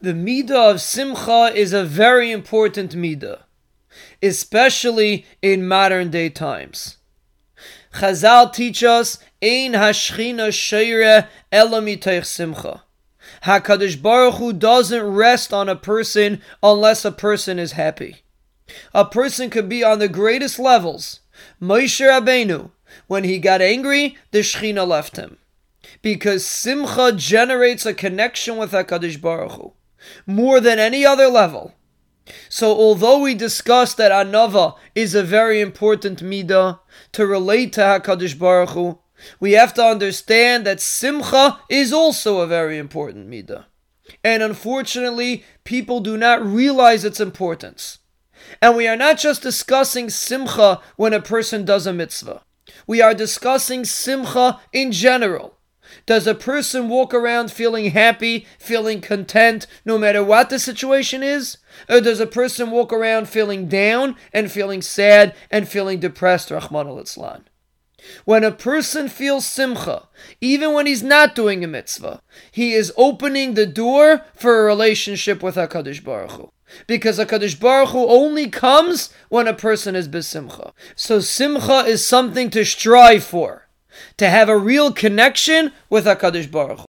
The midah of simcha is a very important midah, especially in modern day times. Chazal teach us, Ein hashchina sheire elamiteich simcha. HaKadosh Baruch Hu doesn't rest on a person unless a person is happy. A person could be on the greatest levels. Moshe Rabbeinu, when he got angry, the Shechina left him. Because Simcha generates a connection with HaKadosh Baruch Hu more than any other level. So, although we discussed that anava is a very important midah to relate to Hakadosh Baruch Hu, we have to understand that simcha is also a very important midah, and unfortunately, people do not realize its importance. And we are not just discussing simcha when a person does a mitzvah. We are discussing simcha in general. Does a person walk around feeling happy, feeling content, no matter what the situation is? Or does a person walk around feeling down and feeling sad and feeling depressed, Rahman al When a person feels simcha, even when he's not doing a mitzvah, he is opening the door for a relationship with HaKadosh Baruch Hu. Because HaKadosh Baruch Hu only comes when a person is besimcha. So simcha is something to strive for to have a real connection with HaKadosh Baruch.